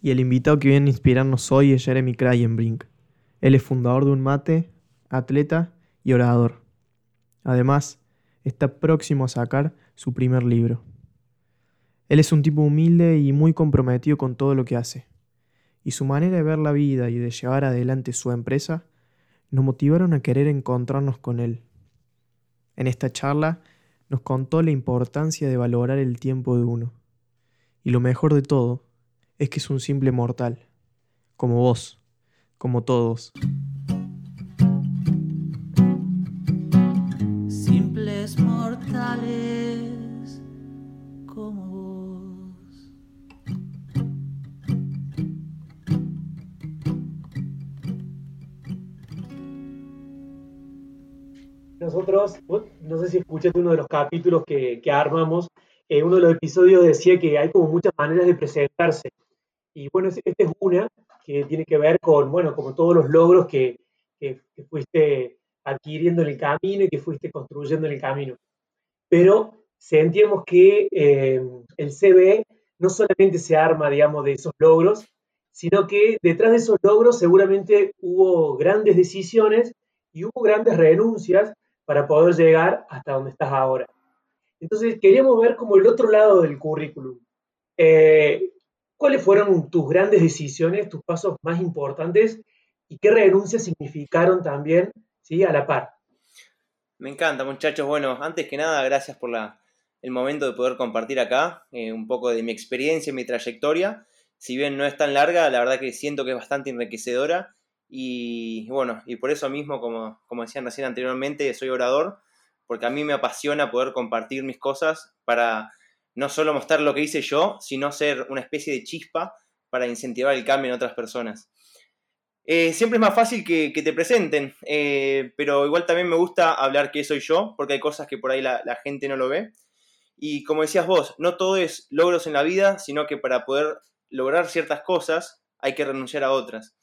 Y el invitado que viene a inspirarnos hoy es Jeremy Krayenbrink. Él es fundador de un mate, atleta y orador. Además, está próximo a sacar su primer libro. Él es un tipo humilde y muy comprometido con todo lo que hace. Y su manera de ver la vida y de llevar adelante su empresa nos motivaron a querer encontrarnos con él. En esta charla nos contó la importancia de valorar el tiempo de uno. Y lo mejor de todo es que es un simple mortal, como vos, como todos. Simples mortales como vos. Nosotros, no sé si escuchaste uno de los capítulos que, que armamos, eh, uno de los episodios decía que hay como muchas maneras de presentarse. Y bueno, esta es una que tiene que ver con, bueno, como todos los logros que, que, fuiste adquiriendo en el camino y que fuiste construyendo en el camino. Pero sentíamos que eh, el CBE no solamente se arma, digamos, de esos logros, sino que detrás de esos logros seguramente hubo grandes decisiones y hubo grandes renuncias para poder llegar hasta donde estás ahora. Entonces, queríamos ver como el otro lado del currículum. Eh, ¿Cuáles fueron tus grandes decisiones, tus pasos más importantes y qué renuncias significaron también ¿sí? a la par? Me encanta, muchachos. Bueno, antes que nada, gracias por la, el momento de poder compartir acá eh, un poco de mi experiencia mi trayectoria. Si bien no es tan larga, la verdad que siento que es bastante enriquecedora y bueno, y por eso mismo, como, como decían recién anteriormente, soy orador, porque a mí me apasiona poder compartir mis cosas para no solo mostrar lo que hice yo, sino ser una especie de chispa para incentivar el cambio en otras personas. Eh, siempre es más fácil que, te presenten, eh, pero igual también me gusta hablar que soy yo, porque hay cosas que por ahí la, gente no lo ve. Y como decías vos, no todo es logros en la vida, sino que para poder lograr ciertas cosas hay que renunciar a otras.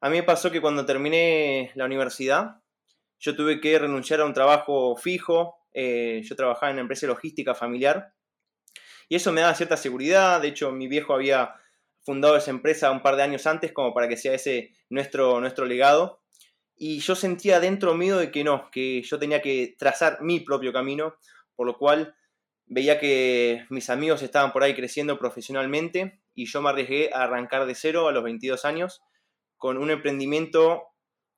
A mí me pasó que cuando terminé la universidad, yo tuve que renunciar a un trabajo fijo. Eh, yo trabajaba en una empresa logística familiar. Y eso me daba cierta seguridad. De hecho, mi viejo había fundado esa empresa un par de años antes como para que sea ese nuestro, nuestro legado. Y yo sentía dentro mío de que no, que yo tenía que trazar mi propio camino, por lo cual veía que mis amigos estaban por ahí creciendo profesionalmente y yo me arriesgué a arrancar de cero a los 22 años con un emprendimiento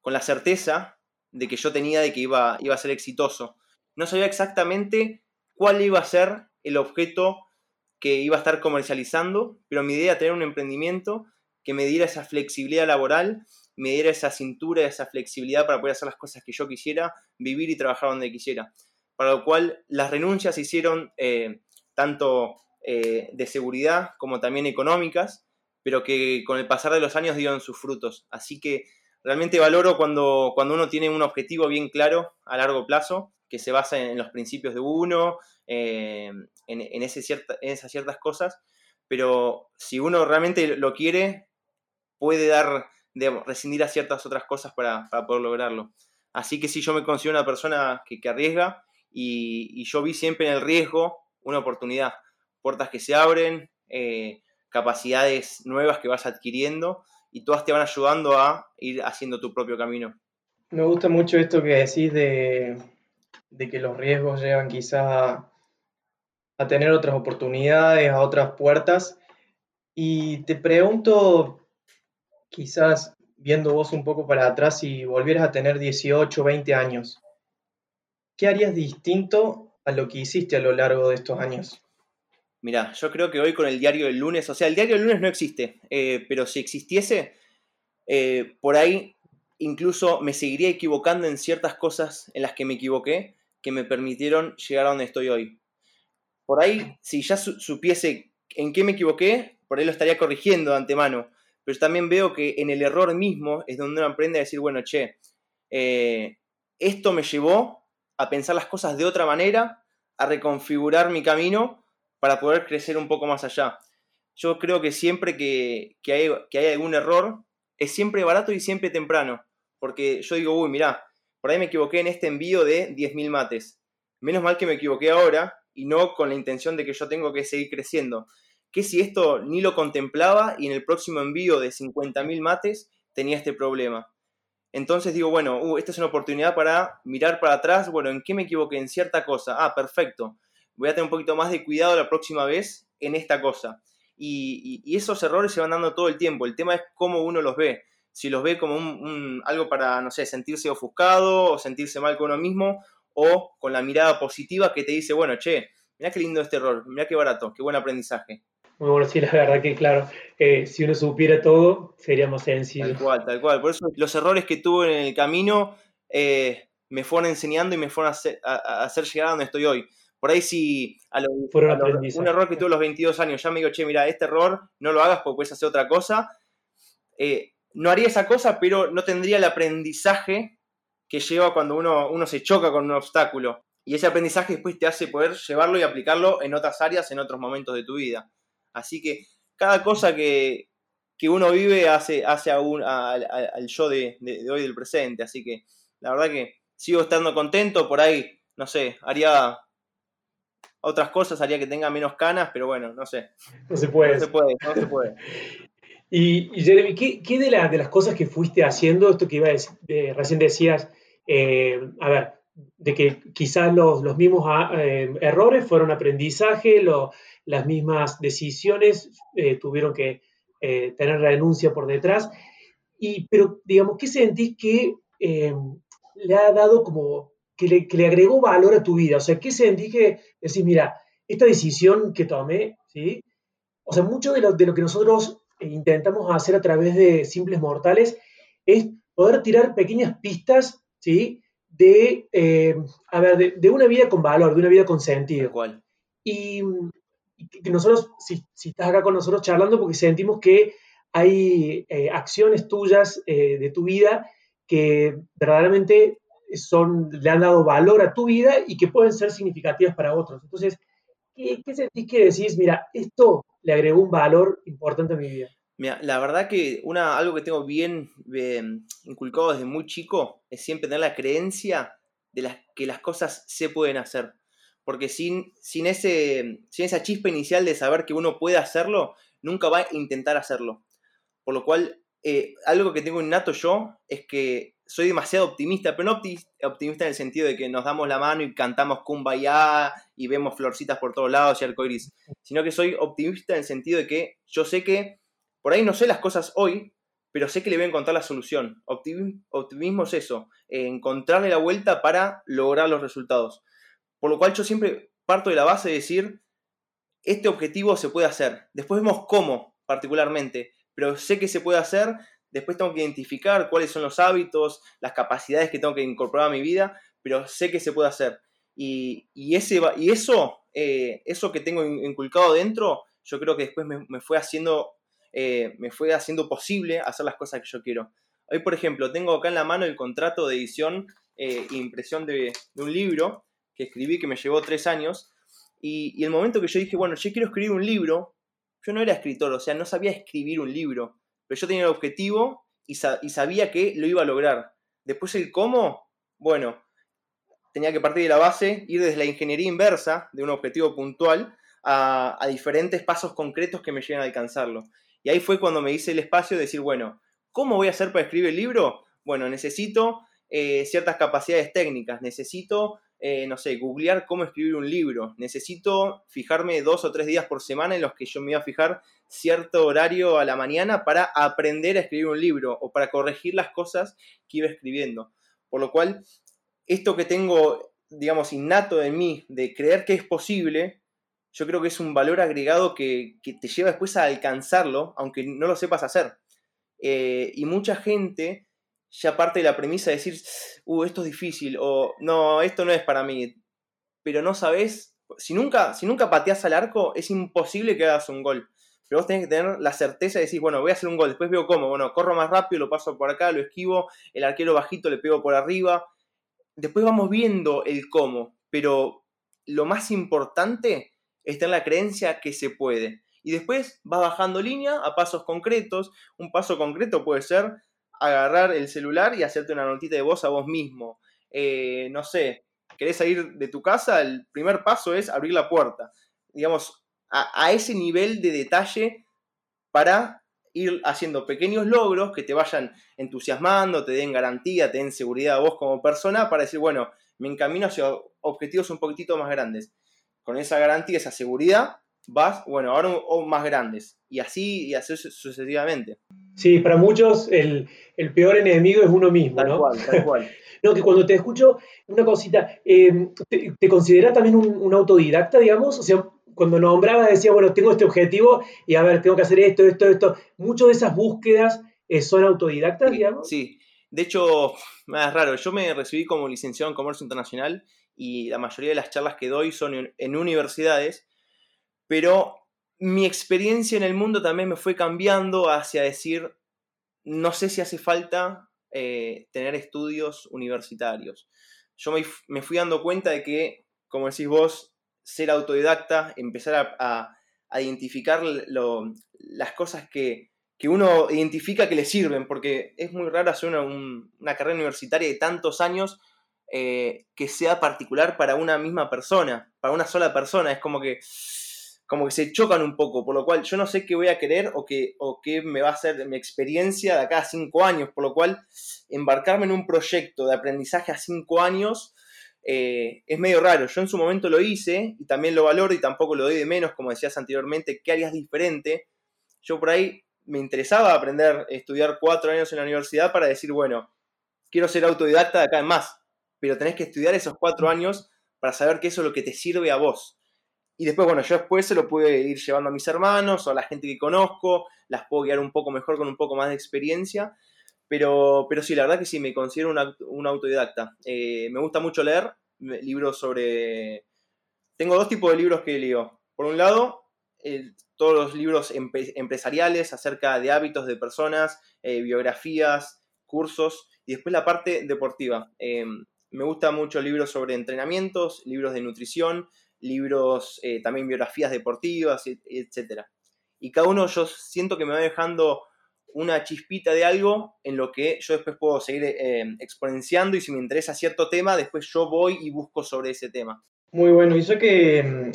con la certeza de que yo tenía de que iba, iba a ser exitoso. No sabía exactamente cuál iba a ser el objeto que iba a estar comercializando, pero mi idea era tener un emprendimiento que me diera esa flexibilidad laboral, me diera esa cintura, esa flexibilidad para poder hacer las cosas que yo quisiera, vivir y trabajar donde quisiera. Para lo cual las renuncias se hicieron eh, tanto eh, de seguridad como también económicas, pero que con el pasar de los años dieron sus frutos. Así que realmente valoro cuando, cuando uno tiene un objetivo bien claro a largo plazo, que se basa en, los principios de uno, eh, en, ese cierta, en esas ciertas cosas, pero si uno realmente lo quiere, puede dar, rescindir a ciertas otras cosas para, poder lograrlo. Así que sí, yo me considero una persona que, arriesga y, yo vi siempre en el riesgo una oportunidad, puertas que se abren, eh, capacidades nuevas que vas adquiriendo y todas te van ayudando a ir haciendo tu propio camino. Me gusta mucho esto que decís de, que los riesgos llevan quizás a, tener otras oportunidades, a otras puertas. Y te pregunto, quizás viendo vos un poco para atrás, si volvieras a tener 18, 20 años, ¿qué harías distinto a lo que hiciste a lo largo de estos años? Mira, yo creo que hoy con el diario del lunes, o sea, el diario del lunes no existe, eh, pero si existiese, eh, por ahí incluso me seguiría equivocando en ciertas cosas en las que me equivoqué, que me permitieron llegar a donde estoy hoy. Por ahí, si ya supiese en qué me equivoqué, por ahí lo estaría corrigiendo de antemano. Pero también veo que en el error mismo es donde uno aprende a decir, bueno, che, eh, esto me llevó a pensar las cosas de otra manera, a reconfigurar mi camino para poder crecer un poco más allá. Yo creo que siempre que, hay, que hay algún error, es siempre barato y siempre temprano. Porque yo digo, uy, mirá, por ahí me equivoqué en este envío de 10.000 mates. Menos mal que me equivoqué ahora y no con la intención de que yo tengo que seguir creciendo. ¿qué si esto ni lo contemplaba y en el próximo envío de 50.000 mates tenía este problema? Entonces digo, bueno, uh, esta es una oportunidad para mirar para atrás, bueno, ¿en qué me equivoqué? En cierta cosa. Ah, perfecto. Voy a tener un poquito más de cuidado la próxima vez en esta cosa. Y, esos errores se van dando todo el tiempo. El tema es cómo uno los ve. Si los ve como un, algo para, no sé, sentirse ofuscado o sentirse mal con uno mismo, o con la mirada positiva que te dice, bueno, che, mira qué lindo este error, mira qué barato, qué buen aprendizaje. Muy bueno, sí, la verdad que claro, eh, si uno supiera todo, sería más sencillo. Tal cual, tal cual. Por eso los errores que tuve en el camino eh, me fueron enseñando y me fueron a hacer, llegar a donde estoy hoy. Por ahí si a, un error que tuve a los 22 años ya me digo, che, mira, este error no lo hagas porque puedes hacer otra cosa. Eh, no haría esa cosa, pero no tendría el aprendizaje que lleva cuando uno, uno se choca con un obstáculo. Y ese aprendizaje después te hace poder llevarlo y aplicarlo en otras áreas, en otros momentos de tu vida. Así que cada cosa que, uno vive hace, hace a al yo de, hoy del presente. Así que la verdad que sigo estando contento. Por ahí, no sé, haría otras cosas, haría que tenga menos canas, pero bueno, no sé. No se puede. No se puede, no se puede. y, Jeremy, ¿qué, de, las cosas que fuiste haciendo, esto que iba a decir, recién decías, eh, a ver, de que quizás los, mismos ah, eh, errores fueron aprendizaje, las mismas decisiones eh, tuvieron que tener renuncia por detrás, y, pero digamos, ¿qué sentís que le ha dado como, que le, agregó valor a tu vida? O sea, ¿qué sentís que decís, mira, esta decisión que tomé, ¿sí? O sea, mucho de lo, de lo que nosotros intentamos hacer a través de simples mortales es poder tirar pequeñas pistas ¿sí? De, eh, a ver, de, una vida con valor, de una vida con sentido. ¿Cuál? Y, que nosotros, si, estás acá con nosotros charlando, porque sentimos que hay eh, acciones tuyas eh, de tu vida que verdaderamente son, le han dado valor a tu vida y que pueden ser significativas para otros. Entonces, ¿qué, qué sentís que decís? Mira, esto le agregó un valor importante a mi vida la verdad que una, algo que tengo bien inculcado desde muy chico es siempre tener la creencia de las, que las cosas se pueden hacer. Porque sin, sin, ese, sin esa chispa inicial de saber que uno puede hacerlo, nunca va a intentar hacerlo. Por lo cual, eh, algo que tengo innato yo es que soy demasiado optimista, pero no optimista en el sentido de que nos damos la mano y cantamos kumbaya y vemos florcitas por todos lados y arcoiris, sino que soy optimista en el sentido de que yo sé que por ahí no sé las cosas hoy, pero sé que le voy a encontrar la solución. Optimismo, es eso, encontrarle la vuelta para lograr los resultados. Por lo cual yo siempre parto de la base de decir, este objetivo se puede hacer. Después vemos cómo particularmente, pero sé que se puede hacer. Después tengo que identificar cuáles son los hábitos, las capacidades que tengo que incorporar a mi vida, pero sé que se puede hacer. Y, ese, y eso, eh, eso que tengo inculcado dentro, yo creo que después me fue haciendo eh, me fue haciendo posible hacer las cosas que yo quiero. Hoy, por ejemplo, tengo acá en la mano el contrato de edición e impresión de, un libro que escribí que me llevó tres años. Y, el momento que yo dije, bueno, yo quiero escribir un libro, yo no era escritor, o sea, no sabía escribir un libro, pero yo tenía el objetivo y, sabía que lo iba a lograr. Después el cómo, bueno, tenía que partir de la base, ir desde la ingeniería inversa de un objetivo puntual a, diferentes pasos concretos que me lleven a alcanzarlo. Y ahí fue cuando me hice el espacio de decir, bueno, ¿cómo voy a hacer para escribir el libro? Bueno, necesito eh, ciertas capacidades técnicas, necesito, eh, no sé, googlear cómo escribir un libro, necesito fijarme dos o tres días por semana en los que yo me iba a fijar cierto horario a la mañana para aprender a escribir un libro o para corregir las cosas que iba escribiendo. Por lo cual, esto que tengo, digamos, innato en mí de creer que es posible, yo creo que es un valor agregado que, te lleva después a alcanzarlo, aunque no lo sepas hacer. Eh, y mucha gente ya parte de la premisa de decir, uh, esto es difícil, o no, esto no es para mí. Pero no sabes, si nunca, si nunca pateas al arco, es imposible que hagas un gol. Pero vos tenés que tener la certeza de decir, bueno, voy a hacer un gol, después veo cómo, bueno, corro más rápido, lo paso por acá, lo esquivo, el arquero bajito le pego por arriba. Después vamos viendo el cómo, pero lo más importante está en la creencia que se puede. Y después vas bajando línea a pasos concretos. Un paso concreto puede ser agarrar el celular y hacerte una notita de voz a vos mismo. Eh, no sé, querés salir de tu casa, el primer paso es abrir la puerta. Digamos, a, ese nivel de detalle para ir haciendo pequeños logros que te vayan entusiasmando, te den garantía, te den seguridad a vos como persona para decir, bueno, me encamino hacia objetivos un poquitito más grandes. Con esa garantía, esa seguridad, vas, bueno, ahora o más grandes. Y así, y así sucesivamente. Sí, para muchos el, peor enemigo es uno mismo, tal ¿no? Cual, tal cual. no, que cuando te escucho, una cosita, eh, ¿te, te consideras también un, autodidacta, digamos? O sea, cuando nombrabas decía, bueno, tengo este objetivo y a ver, tengo que hacer esto, esto, esto. Muchas de esas búsquedas eh, son autodidactas, digamos. Sí, de hecho, más raro, yo me recibí como licenciado en Comercio Internacional y la mayoría de las charlas que doy son en universidades, pero mi experiencia en el mundo también me fue cambiando hacia decir, no sé si hace falta eh, tener estudios universitarios. Yo me, fui dando cuenta de que, como decís vos, ser autodidacta, empezar a, identificar las cosas que, uno identifica que le sirven, porque es muy raro hacer una, carrera universitaria de tantos años eh, que sea particular para una misma persona, para una sola persona. Es como que como que se chocan un poco, por lo cual yo no sé qué voy a querer o qué, o qué me va a hacer mi experiencia de acá a cinco años, por lo cual embarcarme en un proyecto de aprendizaje a cinco años eh, es medio raro. Yo en su momento lo hice y también lo valoro y tampoco lo doy de menos, como decías anteriormente, ¿qué harías diferente? Yo por ahí me interesaba aprender, estudiar cuatro años en la universidad para decir, bueno, quiero ser autodidacta de acá en más, pero tenés que estudiar esos cuatro años para saber que eso es lo que te sirve a vos. Y después, bueno, yo después se lo pude ir llevando a mis hermanos o a la gente que conozco, las puedo guiar un poco mejor con un poco más de experiencia. Pero, pero sí, la verdad que sí, me considero un autodidacta. Eh, me gusta mucho leer libros sobre... Tengo dos tipos de libros que leo. Por un lado, todos los libros empresariales acerca de hábitos de personas, eh, biografías, cursos, y después la parte deportiva. Eh, me gusta mucho libros sobre entrenamientos, libros de nutrición, libros, eh, también biografías deportivas, etc. Y cada uno yo siento que me va dejando una chispita de algo en lo que yo después puedo seguir eh, exponenciando y si me interesa cierto tema, después yo voy y busco sobre ese tema. Muy bueno, y yo que,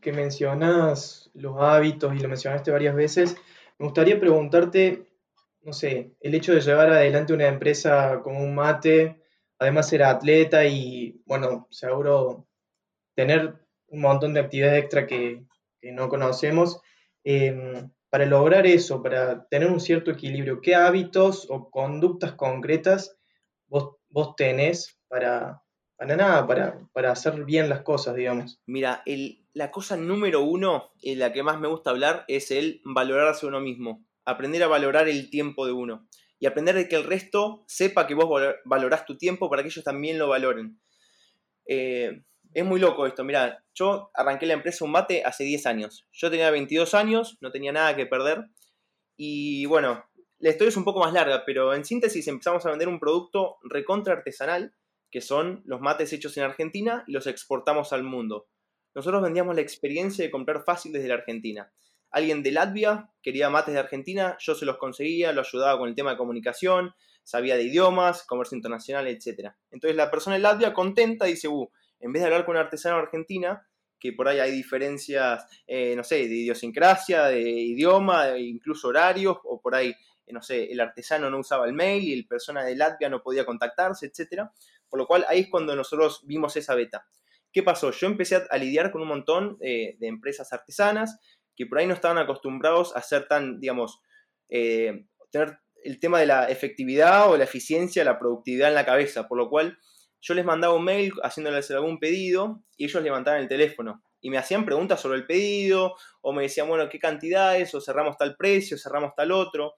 que mencionas los hábitos y lo mencionaste varias veces, me gustaría preguntarte, no sé, el hecho de llevar adelante una empresa como un mate, además ser atleta y, bueno, seguro tener un montón de actividades extra que, no conocemos. Em, para lograr eso, para tener un cierto equilibrio, ¿qué hábitos o conductas concretas vos, vos tenés para, para nada, para, para, hacer bien las cosas, digamos? Mira, el, la cosa número uno, en la que más me gusta hablar, es el valorarse uno mismo. Aprender a valorar el tiempo de uno. Y aprender de que el resto sepa que vos valorás tu tiempo para que ellos también lo valoren. Eh, es muy loco esto. Mira, yo arranqué la empresa Un Mate hace 10 años. Yo tenía 22 años, no tenía nada que perder. Y bueno, la historia es un poco más larga, pero en síntesis empezamos a vender un producto recontra artesanal, que son los mates hechos en Argentina y los exportamos al mundo. Nosotros vendíamos la experiencia de comprar fácil desde la Argentina. Alguien de Latvia quería mates de Argentina, yo se los conseguía, lo ayudaba con el tema de comunicación, sabía de idiomas, comercio internacional, etc. Entonces la persona de Latvia contenta dice, uh, en vez de hablar con un artesano argentina, que por ahí hay diferencias, eh, no sé, de idiosincrasia, de idioma, incluso horarios, o por ahí, eh, no sé, el artesano no usaba el mail y el persona de Latvia no podía contactarse, etc. Por lo cual ahí es cuando nosotros vimos esa beta. ¿Qué pasó? Yo empecé a, lidiar con un montón eh, de empresas artesanas que por ahí no estaban acostumbrados a ser tan, digamos, tener el tema de la efectividad o la eficiencia, la productividad en la cabeza, por lo cual yo les mandaba un mail haciéndoles algún pedido y ellos levantaban el teléfono y me hacían preguntas sobre el pedido o me decían, bueno, ¿qué cantidades? O cerramos tal precio, cerramos tal otro.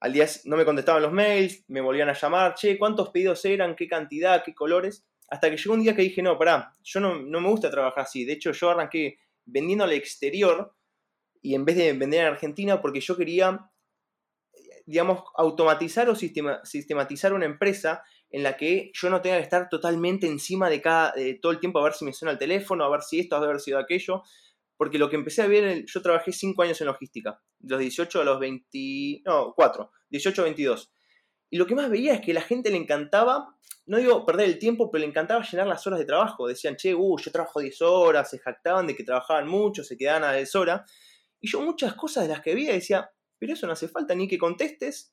Al día no me contestaban los mails, me volvían a llamar, che, ¿cuántos pedidos eran? ¿Qué cantidad? ¿Qué colores? Hasta que llegó un día que dije, no, pará, yo no, no me gusta trabajar así. De hecho, yo arranqué vendiendo al exterior y en vez de vender en Argentina porque yo quería, digamos, automatizar o sistematizar una empresa en la que yo no tenga que estar totalmente encima de cada, todo el tiempo a ver si me suena el teléfono, a ver si esto, a ver si aquello, porque lo que empecé a ver, yo trabajé 5 años en logística, de los 18 a los 20, no, 4, 18 a 22. Y lo que más veía es que la gente le encantaba, no digo perder el tiempo, pero le encantaba llenar las horas de trabajo. Decían, che, uh, yo trabajo 10 horas, se jactaban de que trabajaban mucho, se quedaban a 10 horas. Y yo muchas cosas de las que veía decía, pero eso no hace falta ni que contestes,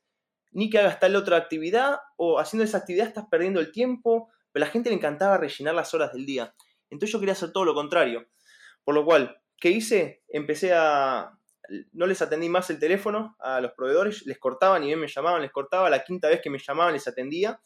ni que hagas tal otra actividad, o haciendo esa actividad estás perdiendo el tiempo, pero a la gente le encantaba rellenar las horas del día. Entonces yo quería hacer todo lo contrario. Por lo cual, ¿qué hice? Empecé a... No les atendí más el teléfono a los proveedores, les cortaban y bien me llamaban, les cortaba, la quinta vez que me llamaban les atendía.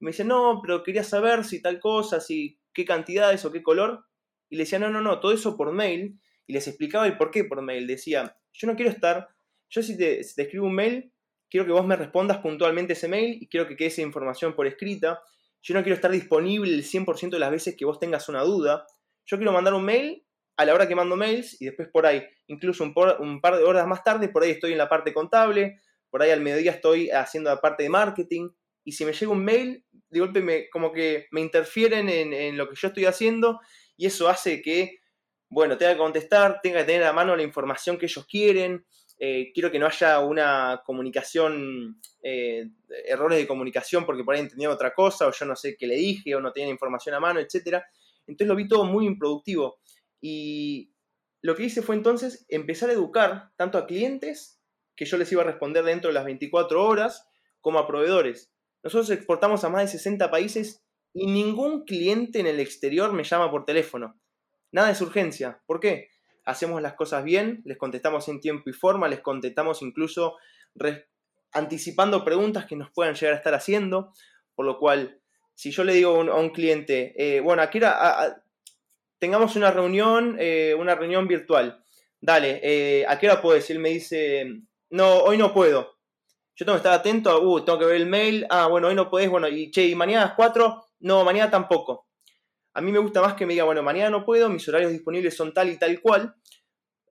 me decían, no, pero quería saber si tal cosa, si qué cantidades o qué color. Y le decía, no, no, no, todo eso por mail. Y les explicaba el por qué por mail. Decía, yo no quiero estar, yo si te, si te escribo un mail, quiero que vos me respondas puntualmente ese mail y quiero que quede esa información por escrita. Yo no quiero estar disponible el 100% de las veces que vos tengas una duda. Yo quiero mandar un mail a la hora que mando mails y después por ahí, incluso un, par de horas más tarde, por ahí estoy en la parte contable, por ahí al mediodía estoy haciendo la parte de marketing. Y si me llega un mail, de golpe como que me interfieren en, en lo que yo estoy haciendo y eso hace que, bueno, tenga que contestar, tenga que tener a mano la información que ellos quieren. Eh, quiero que no haya una comunicación, eh, errores de comunicación porque por ahí entendía otra cosa o yo no sé qué le dije o no tenía información a mano, etc. Entonces lo vi todo muy improductivo. Y lo que hice fue entonces empezar a educar tanto a clientes, que yo les iba a responder dentro de las 24 horas, como a proveedores. Nosotros exportamos a más de 60 países y ningún cliente en el exterior me llama por teléfono. Nada es urgencia. ¿Por qué? Hacemos las cosas bien, les contestamos en tiempo y forma, les contestamos incluso anticipando preguntas que nos puedan llegar a estar haciendo, por lo cual, si yo le digo a un, cliente, eh, bueno, aquí tengamos una reunión, eh, una reunión virtual, dale, eh, ¿a qué hora puedes? Y él me dice, no, hoy no puedo. Yo tengo que estar atento, uh, tengo que ver el mail, ah, bueno, hoy no podés, bueno, y che, ¿y mañana a las 4? No, mañana tampoco. A mí me gusta más que me diga, bueno, mañana no puedo, mis horarios disponibles son tal y tal cual.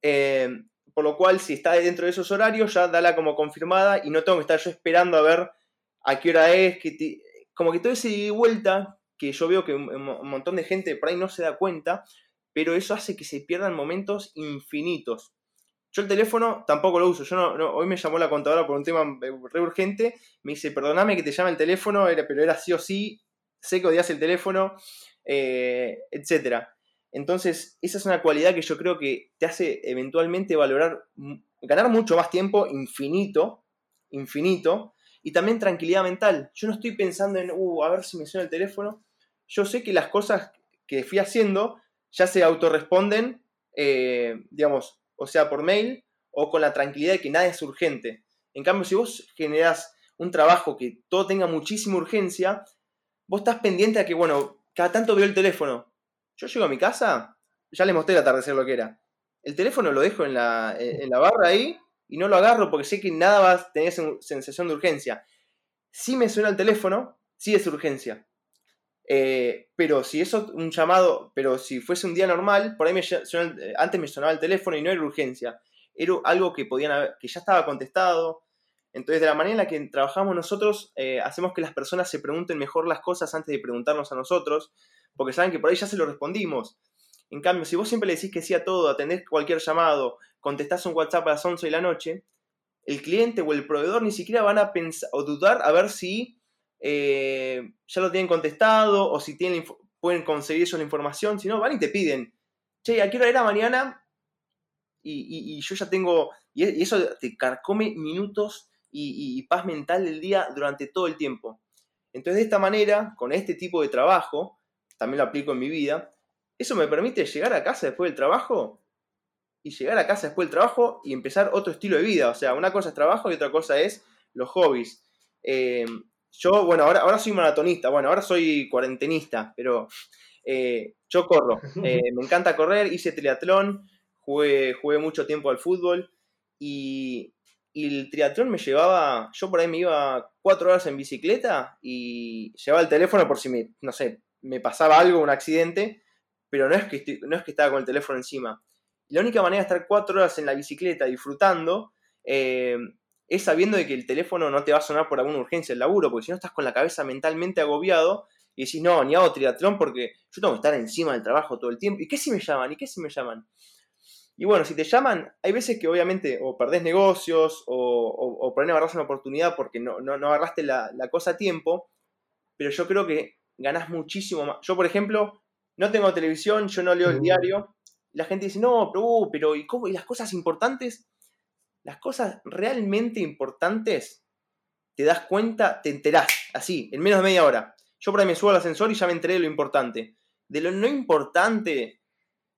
Eh, por lo cual, si está dentro de esos horarios, ya dala como confirmada y no tengo que estar yo esperando a ver a qué hora es. Que Como que todo ese vuelta, que yo veo que un, montón de gente por ahí no se da cuenta, pero eso hace que se pierdan momentos infinitos. Yo el teléfono tampoco lo uso. Yo no, hoy me llamó la contadora por un tema re urgente. Me dice, perdóname que te llame el teléfono, pero era sí o sí. Sé que odias el teléfono. Eh, etcétera. Entonces, esa es una cualidad que yo creo que te hace eventualmente valorar, ganar mucho más tiempo, infinito, infinito, y también tranquilidad mental. Yo no estoy pensando en, uh, a ver si me suena el teléfono. Yo sé que las cosas que fui haciendo ya se autorresponden, eh, digamos, o sea, por mail o con la tranquilidad de que nada es urgente. En cambio, si vos generás un trabajo que todo tenga muchísima urgencia, vos estás pendiente a que, bueno, cada tanto veo el teléfono. Yo llego a mi casa, ya les mostré el atardecer lo que era. El teléfono lo dejo en la, en la barra ahí y no lo agarro porque sé que nada va a tener sensación de urgencia. Si me suena el teléfono, sí es urgencia. Eh, pero si eso un llamado, pero si fuese un día normal, por ahí me antes me sonaba el teléfono y no era urgencia. Era algo que podían que ya estaba contestado, entonces, de la manera en la que trabajamos nosotros, eh, hacemos que las personas se pregunten mejor las cosas antes de preguntarnos a nosotros, porque saben que por ahí ya se lo respondimos. En cambio, si vos siempre le decís que sí a todo, atendés cualquier llamado, contestás un WhatsApp a las 11 de la noche, el cliente o el proveedor ni siquiera van a pensar o dudar a ver si eh, ya lo tienen contestado o si tienen, pueden conseguir ellos la información, si no, van y te piden, che, ¿a qué hora era mañana? Y, yo ya tengo, y eso te carcome minutos y, paz mental del día durante todo el tiempo. Entonces, de esta manera, con este tipo de trabajo, también lo aplico en mi vida, eso me permite llegar a casa después del trabajo y llegar a casa después del trabajo y empezar otro estilo de vida. O sea, una cosa es trabajo y otra cosa es los hobbies. Eh, yo, bueno, ahora, ahora soy maratonista, bueno, ahora soy cuarentenista, pero eh, yo corro. Eh, me encanta correr, hice triatlón, jugué, jugué mucho tiempo al fútbol y y el triatlón me llevaba, yo por ahí me iba cuatro horas en bicicleta y llevaba el teléfono por si me, no sé, me pasaba algo, un accidente, pero no es que, no es que estaba con el teléfono encima. la única manera de estar cuatro horas en la bicicleta disfrutando eh, es sabiendo de que el teléfono no te va a sonar por alguna urgencia el laburo, porque si no estás con la cabeza mentalmente agobiado y decís, no, ni hago triatlón porque yo tengo que estar encima del trabajo todo el tiempo. ¿Y qué si me llaman? ¿Y qué si me llaman? Y bueno, si te llaman, hay veces que obviamente o perdés negocios o, o, o por ahí no agarras una oportunidad porque no, no, no agarraste la, la, cosa a tiempo, pero yo creo que ganás muchísimo más. Yo, por ejemplo, no tengo televisión, yo no leo el diario. La gente dice, no, pero, uh, pero ¿y, cómo? ¿y las cosas importantes? Las cosas realmente importantes, te das cuenta, te enterás, así, en menos de media hora. Yo por ahí me subo al ascensor y ya me enteré de lo importante. De lo no importante,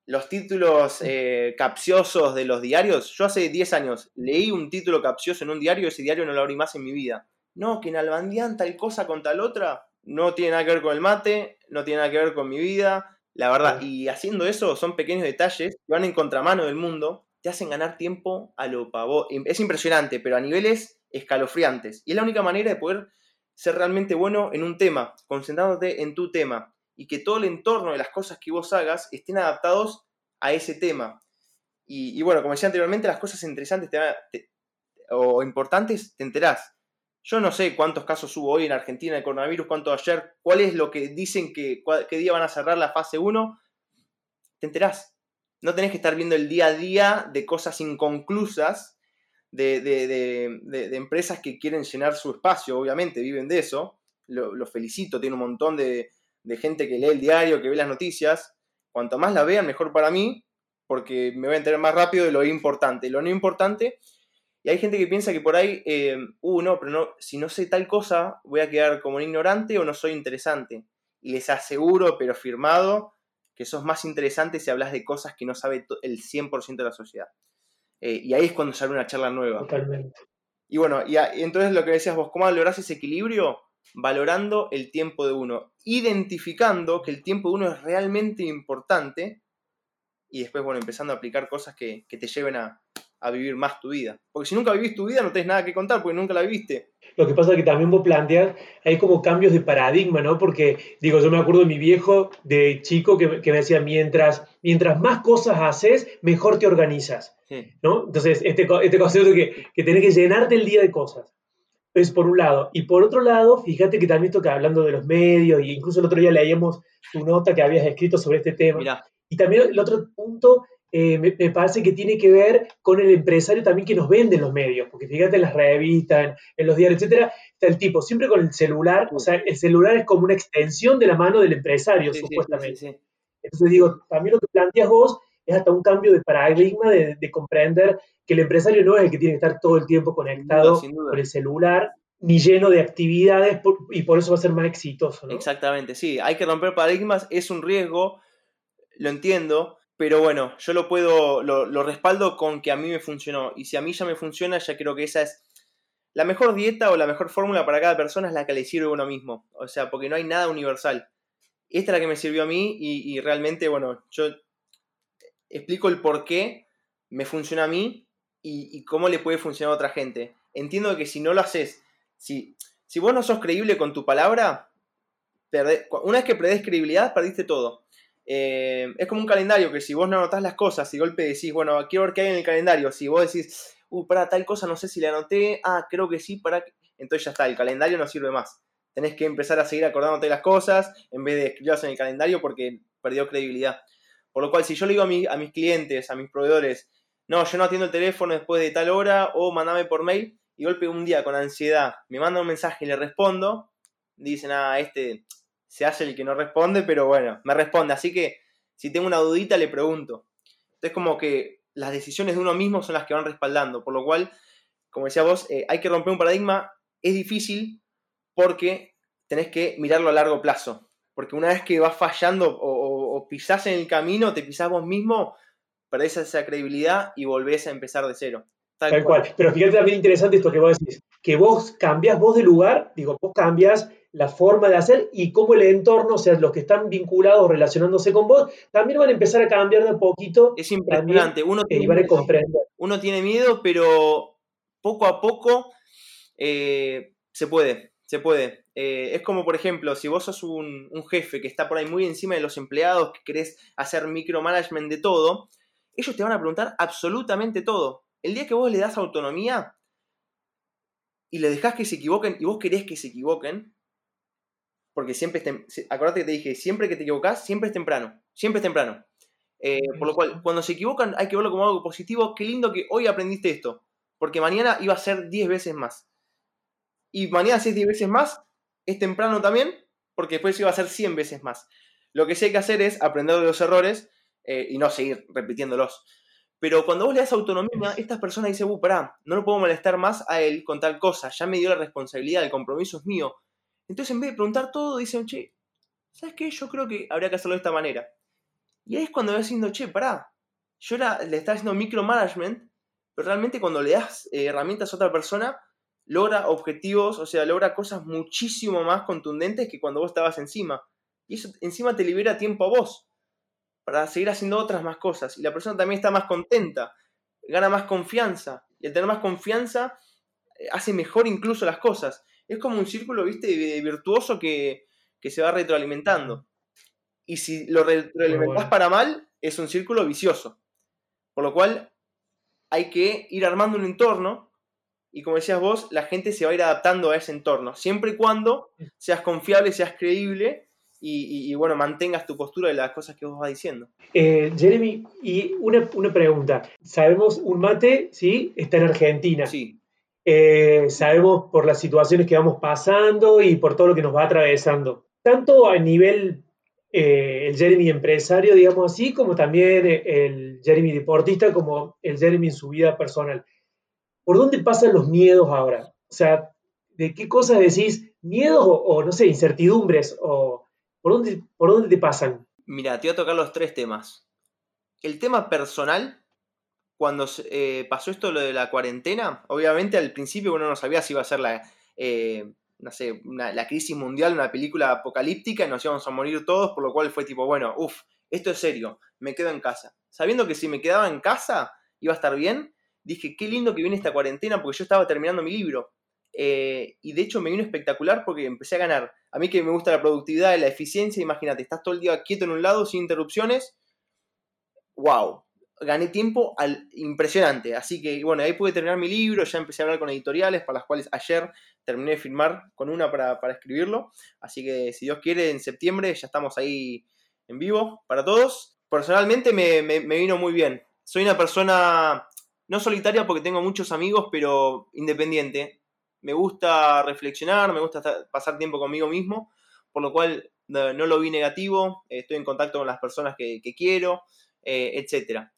los títulos eh, capciosos de los diarios. Yo hace 10 años leí un título capcioso en un diario y ese diario no lo abrí más en mi vida. No, que en Albandián tal cosa con tal otra, no tiene nada que ver con el mate, no tiene nada que ver con mi vida, la verdad. Y haciendo eso son pequeños detalles que van en contramano del mundo, te hacen ganar tiempo a lo pavo. Es impresionante, pero a niveles escalofriantes. Y es la única manera de poder ser realmente bueno en un tema, concentrándote en tu tema y que todo el entorno de las cosas que vos hagas estén adaptados a ese tema. Y, bueno, como decía anteriormente, las cosas interesantes te, te, o importantes te enterás. Yo no sé cuántos casos hubo hoy en Argentina de coronavirus, cuánto ayer, cuál es lo que dicen que qué día van a cerrar la fase 1. Te enterás. No tenés que estar viendo el día a día de cosas inconclusas, de, de, de, empresas que quieren llenar su espacio, obviamente, viven de eso. Lo, lo felicito, tiene un montón de, gente que lee el diario, que ve las noticias. Cuanto más la vean, mejor para mí, porque me voy a enterar más rápido de lo importante. Lo no importante y hay gente que piensa que por ahí, eh, uh, no, pero no, si no sé tal cosa, voy a quedar como un ignorante o no soy interesante. Y les aseguro, pero firmado, que sos más interesante si hablas de cosas que no sabe el 100% de la sociedad. Eh, y ahí es cuando sale una charla nueva. Totalmente. Y bueno, y, y entonces lo que decías vos, ¿cómo lográs ese equilibrio? Valorando el tiempo de uno, identificando que el tiempo de uno es realmente importante y después, bueno, empezando a aplicar cosas que, que te lleven a, a vivir más tu vida. Porque si nunca vivís tu vida no tenés nada que contar porque nunca la viviste. Lo que pasa es que también vos planteas, hay como cambios de paradigma, ¿no? Porque, digo, yo me acuerdo de mi viejo de chico que, que me decía, mientras, mientras más cosas haces, mejor te organizas, sí. ¿no? Entonces, este, este concepto que, que tenés que llenarte el día de cosas. Es por un lado. Y por otro lado, fíjate que también toca hablando de los medios, y incluso el otro día leíamos tu nota que habías escrito sobre este tema. Mirá. Y también el otro punto eh, me, me, parece que tiene que ver con el empresario también que nos vende en los medios, porque fíjate en las revistas, en, en, los diarios, etcétera, está el tipo siempre con el celular, o sea, el celular es como una extensión de la mano del empresario, sí, supuestamente. Sí, Entonces digo, también lo que planteas vos es hasta un cambio de paradigma de, de, comprender que el empresario no es el que tiene que estar todo el tiempo conectado sin duda, sin duda. con el celular, ni lleno de actividades, por, y por eso va a ser más exitoso. ¿no? Exactamente, sí, hay que romper paradigmas, es un riesgo, lo entiendo, pero bueno, yo lo puedo, lo, lo, respaldo con que a mí me funcionó. Y si a mí ya me funciona, ya creo que esa es la mejor dieta o la mejor fórmula para cada persona es la que le sirve a uno mismo. O sea, porque no hay nada universal. Esta es la que me sirvió a mí y, y realmente, bueno, yo explico el por qué me funciona a mí y, cómo le puede funcionar a otra gente. Entiendo que si no lo haces, si, si vos no sos creíble con tu palabra, perdés, una vez que perdés credibilidad, perdiste todo. Eh, es como un calendario que si vos no anotás las cosas y golpe decís, bueno, quiero ver qué hay en el calendario. Si vos decís, uh, para tal cosa, no sé si la anoté, ah, creo que sí, para. Entonces ya está, el calendario no sirve más. Tenés que empezar a seguir acordándote las cosas en vez de escribirlas en el calendario porque perdió credibilidad. Por lo cual, si yo le digo a, mi, a mis clientes, a mis proveedores, no, yo no atiendo el teléfono después de tal hora o mandame por mail, y golpe un día con ansiedad me manda un mensaje y le respondo, dicen, ah, este se hace el que no responde, pero bueno, me responde. Así que si tengo una dudita, le pregunto. Entonces, como que las decisiones de uno mismo son las que van respaldando. Por lo cual, como decía vos, eh, hay que romper un paradigma. Es difícil porque tenés que mirarlo a largo plazo. Porque una vez que vas fallando o, o, pisás en el camino, te pisás vos mismo, perdés esa credibilidad y volvés a empezar de cero. Tal, Tal cual. cual. Pero fíjate también interesante esto que vos decís, que vos cambias vos de lugar, digo, vos cambias la forma de hacer y cómo el entorno, o sea, los que están vinculados, relacionándose con vos, también van a empezar a cambiar de a poquito. Es impresionante. Uno, tiene, van a comprender. uno tiene miedo, pero poco a poco eh, se puede, se puede. Eh, es como, por ejemplo, si vos sos un, un, jefe que está por ahí muy encima de los empleados, que querés hacer micromanagement de todo, ellos te van a preguntar absolutamente todo. El día que vos le das autonomía y le dejás que se equivoquen y vos querés que se equivoquen, porque siempre es, acordate que te dije, siempre que te equivocas, siempre es temprano, siempre es temprano. Eh, por lo cual, cuando se equivocan, hay que verlo como algo positivo. Qué lindo que hoy aprendiste esto, porque mañana iba a ser 10 veces más. Y mañana, si es 10 veces más, es temprano también, porque después iba a ser 100 veces más. Lo que sí hay que hacer es aprender de los errores eh, y no seguir repitiéndolos. Pero cuando vos le das autonomía, estas personas dicen, uh, pará, no lo puedo molestar más a él con tal cosa, ya me dio la responsabilidad, el compromiso es mío. Entonces, en vez de preguntar todo, dicen, che, ¿sabes qué? Yo creo que habría que hacerlo de esta manera. Y ahí es cuando vas diciendo, che, pará, yo le estaba haciendo micromanagement, pero realmente cuando le das eh, herramientas a otra persona, logra objetivos, o sea, logra cosas muchísimo más contundentes que cuando vos estabas encima. Y eso encima te libera tiempo a vos para seguir haciendo otras más cosas. Y la persona también está más contenta, gana más confianza. Y al tener más confianza, eh, hace mejor incluso las cosas. Es como un círculo, viste, virtuoso que, se va retroalimentando. Y si lo retroalimentas para mal, es un círculo vicioso. Por lo cual, hay que ir armando un entorno y como decías vos, la gente se va a ir adaptando a ese entorno, siempre y cuando seas confiable, seas creíble y, bueno, mantengas tu postura de las cosas que vos vas diciendo. Eh, Jeremy, y una, pregunta. Sabemos, un mate, ¿sí? Está en Argentina. Sí. Eh, sabemos por las situaciones que vamos pasando y por todo lo que nos va atravesando. Tanto a nivel eh, el Jeremy empresario, digamos así, como también el Jeremy deportista, como el Jeremy en su vida personal. ¿Por dónde pasan los miedos ahora? O sea, ¿de qué cosas decís miedos o, no sé, incertidumbres? O, ¿por, dónde, ¿Por dónde te pasan? Mira, te voy a tocar los tres temas. El tema personal, cuando eh, pasó esto lo de la cuarentena, obviamente al principio uno no sabía si iba a ser la, eh, no sé, la crisis mundial, una película apocalíptica y nos íbamos a morir todos, por lo cual fue tipo, bueno, uff, esto es serio, me quedo en casa. Sabiendo que si me quedaba en casa iba a estar bien, dije, qué lindo que viene esta cuarentena porque yo estaba terminando mi libro. Eh, y de hecho me vino espectacular porque empecé a ganar. A mí que me gusta la productividad, la eficiencia, imagínate, estás todo el día quieto en un lado, sin interrupciones. ¡Wow! Gané tiempo al, impresionante. Así que bueno, ahí pude terminar mi libro, ya empecé a hablar con editoriales, para las cuales ayer terminé de firmar con una para, escribirlo. Así que si Dios quiere, en septiembre ya estamos ahí en vivo para todos. Personalmente me vino muy bien. Soy una persona no solitaria porque tengo muchos amigos, pero independiente. Me gusta reflexionar, me gusta pasar tiempo conmigo mismo, por lo cual no, lo vi negativo, estoy en contacto con las personas que, quiero, eh, etc.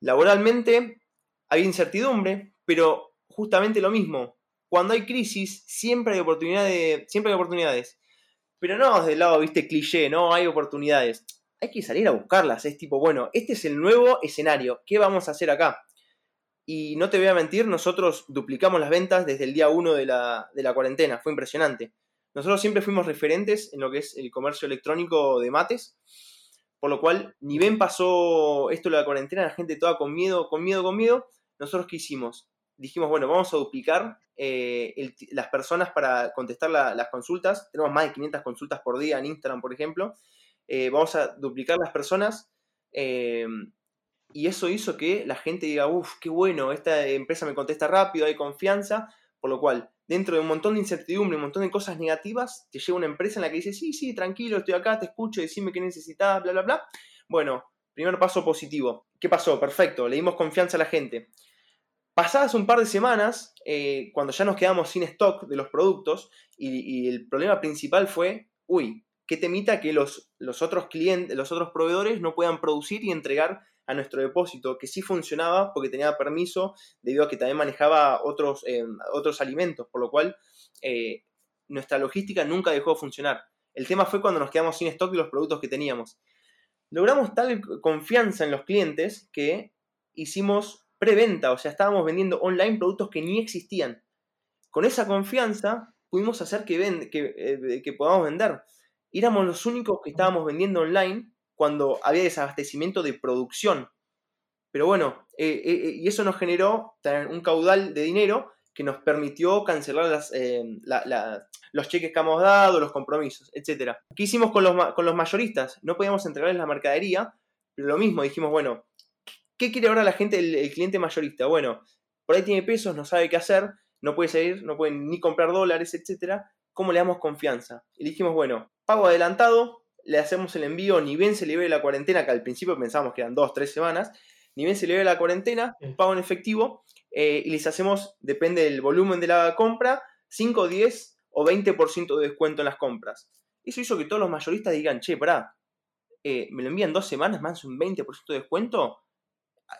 Laboralmente hay incertidumbre, pero justamente lo mismo. Cuando hay crisis, siempre hay oportunidades, siempre hay oportunidades. Pero no desde el lado, viste, cliché, no hay oportunidades. Hay que salir a buscarlas. Es tipo, bueno, este es el nuevo escenario. ¿Qué vamos a hacer acá? Y no te voy a mentir, nosotros duplicamos las ventas desde el día 1 de la, cuarentena, fue impresionante. Nosotros siempre fuimos referentes en lo que es el comercio electrónico de mates, por lo cual ni bien pasó esto de la cuarentena, la gente toda con miedo, con miedo, con miedo. Nosotros qué hicimos? Dijimos, bueno, vamos a duplicar eh, las personas para contestar las consultas. Tenemos más de 500 consultas por día en Instagram, por ejemplo. Eh, vamos a duplicar las personas eh, y eso hizo que la gente diga, uff, qué bueno, esta empresa me contesta rápido, hay confianza, por lo cual, dentro de un montón de incertidumbre, un montón de cosas negativas, te llega una empresa en la que dice, sí, sí, tranquilo, estoy acá, te escucho, decime qué necesitas, bla, bla, bla. Bueno, primer paso positivo. ¿Qué pasó? Perfecto, le dimos confianza a la gente. Pasadas un par de semanas, eh, cuando ya nos quedamos sin stock de los productos, y, y, el problema principal fue, uy, qué temita que los, los otros clientes, los otros proveedores no puedan producir y entregar a nuestro depósito, que sí funcionaba porque tenía permiso debido a que también manejaba otros, eh, otros alimentos, por lo cual eh, nuestra logística nunca dejó de funcionar. El tema fue cuando nos quedamos sin stock de los productos que teníamos. Logramos tal confianza en los clientes que hicimos preventa, o sea, estábamos vendiendo online productos que ni existían. Con esa confianza pudimos hacer que, que, eh, que podamos vender. éramos los únicos que estábamos vendiendo online cuando había desabastecimiento de producción. Pero bueno, eh, eh, eh, y eso nos generó un caudal de dinero que nos permitió cancelar los cheques que hemos dado, los compromisos, etc. ¿Qué hicimos con los, con los mayoristas? No podíamos entregarles la mercadería, pero lo mismo, dijimos, bueno, ¿qué quiere ahora la gente, el, cliente mayorista? Bueno, por ahí tiene pesos, no sabe qué hacer, no puede salir, no puede ni comprar dólares, etc. ¿Cómo le damos confianza? Y dijimos, bueno, pago adelantado, le hacemos el envío, ni bien se libere la cuarentena, que al principio pensábamos que eran dos, tres semanas, ni bien se libere la cuarentena, pago en efectivo, eh, y les hacemos, depende del volumen de la compra, 5, 10 o 20% de descuento en las compras. Eso hizo que todos los mayoristas digan, che, pará, eh, me lo envían dos semanas más un 20% de descuento,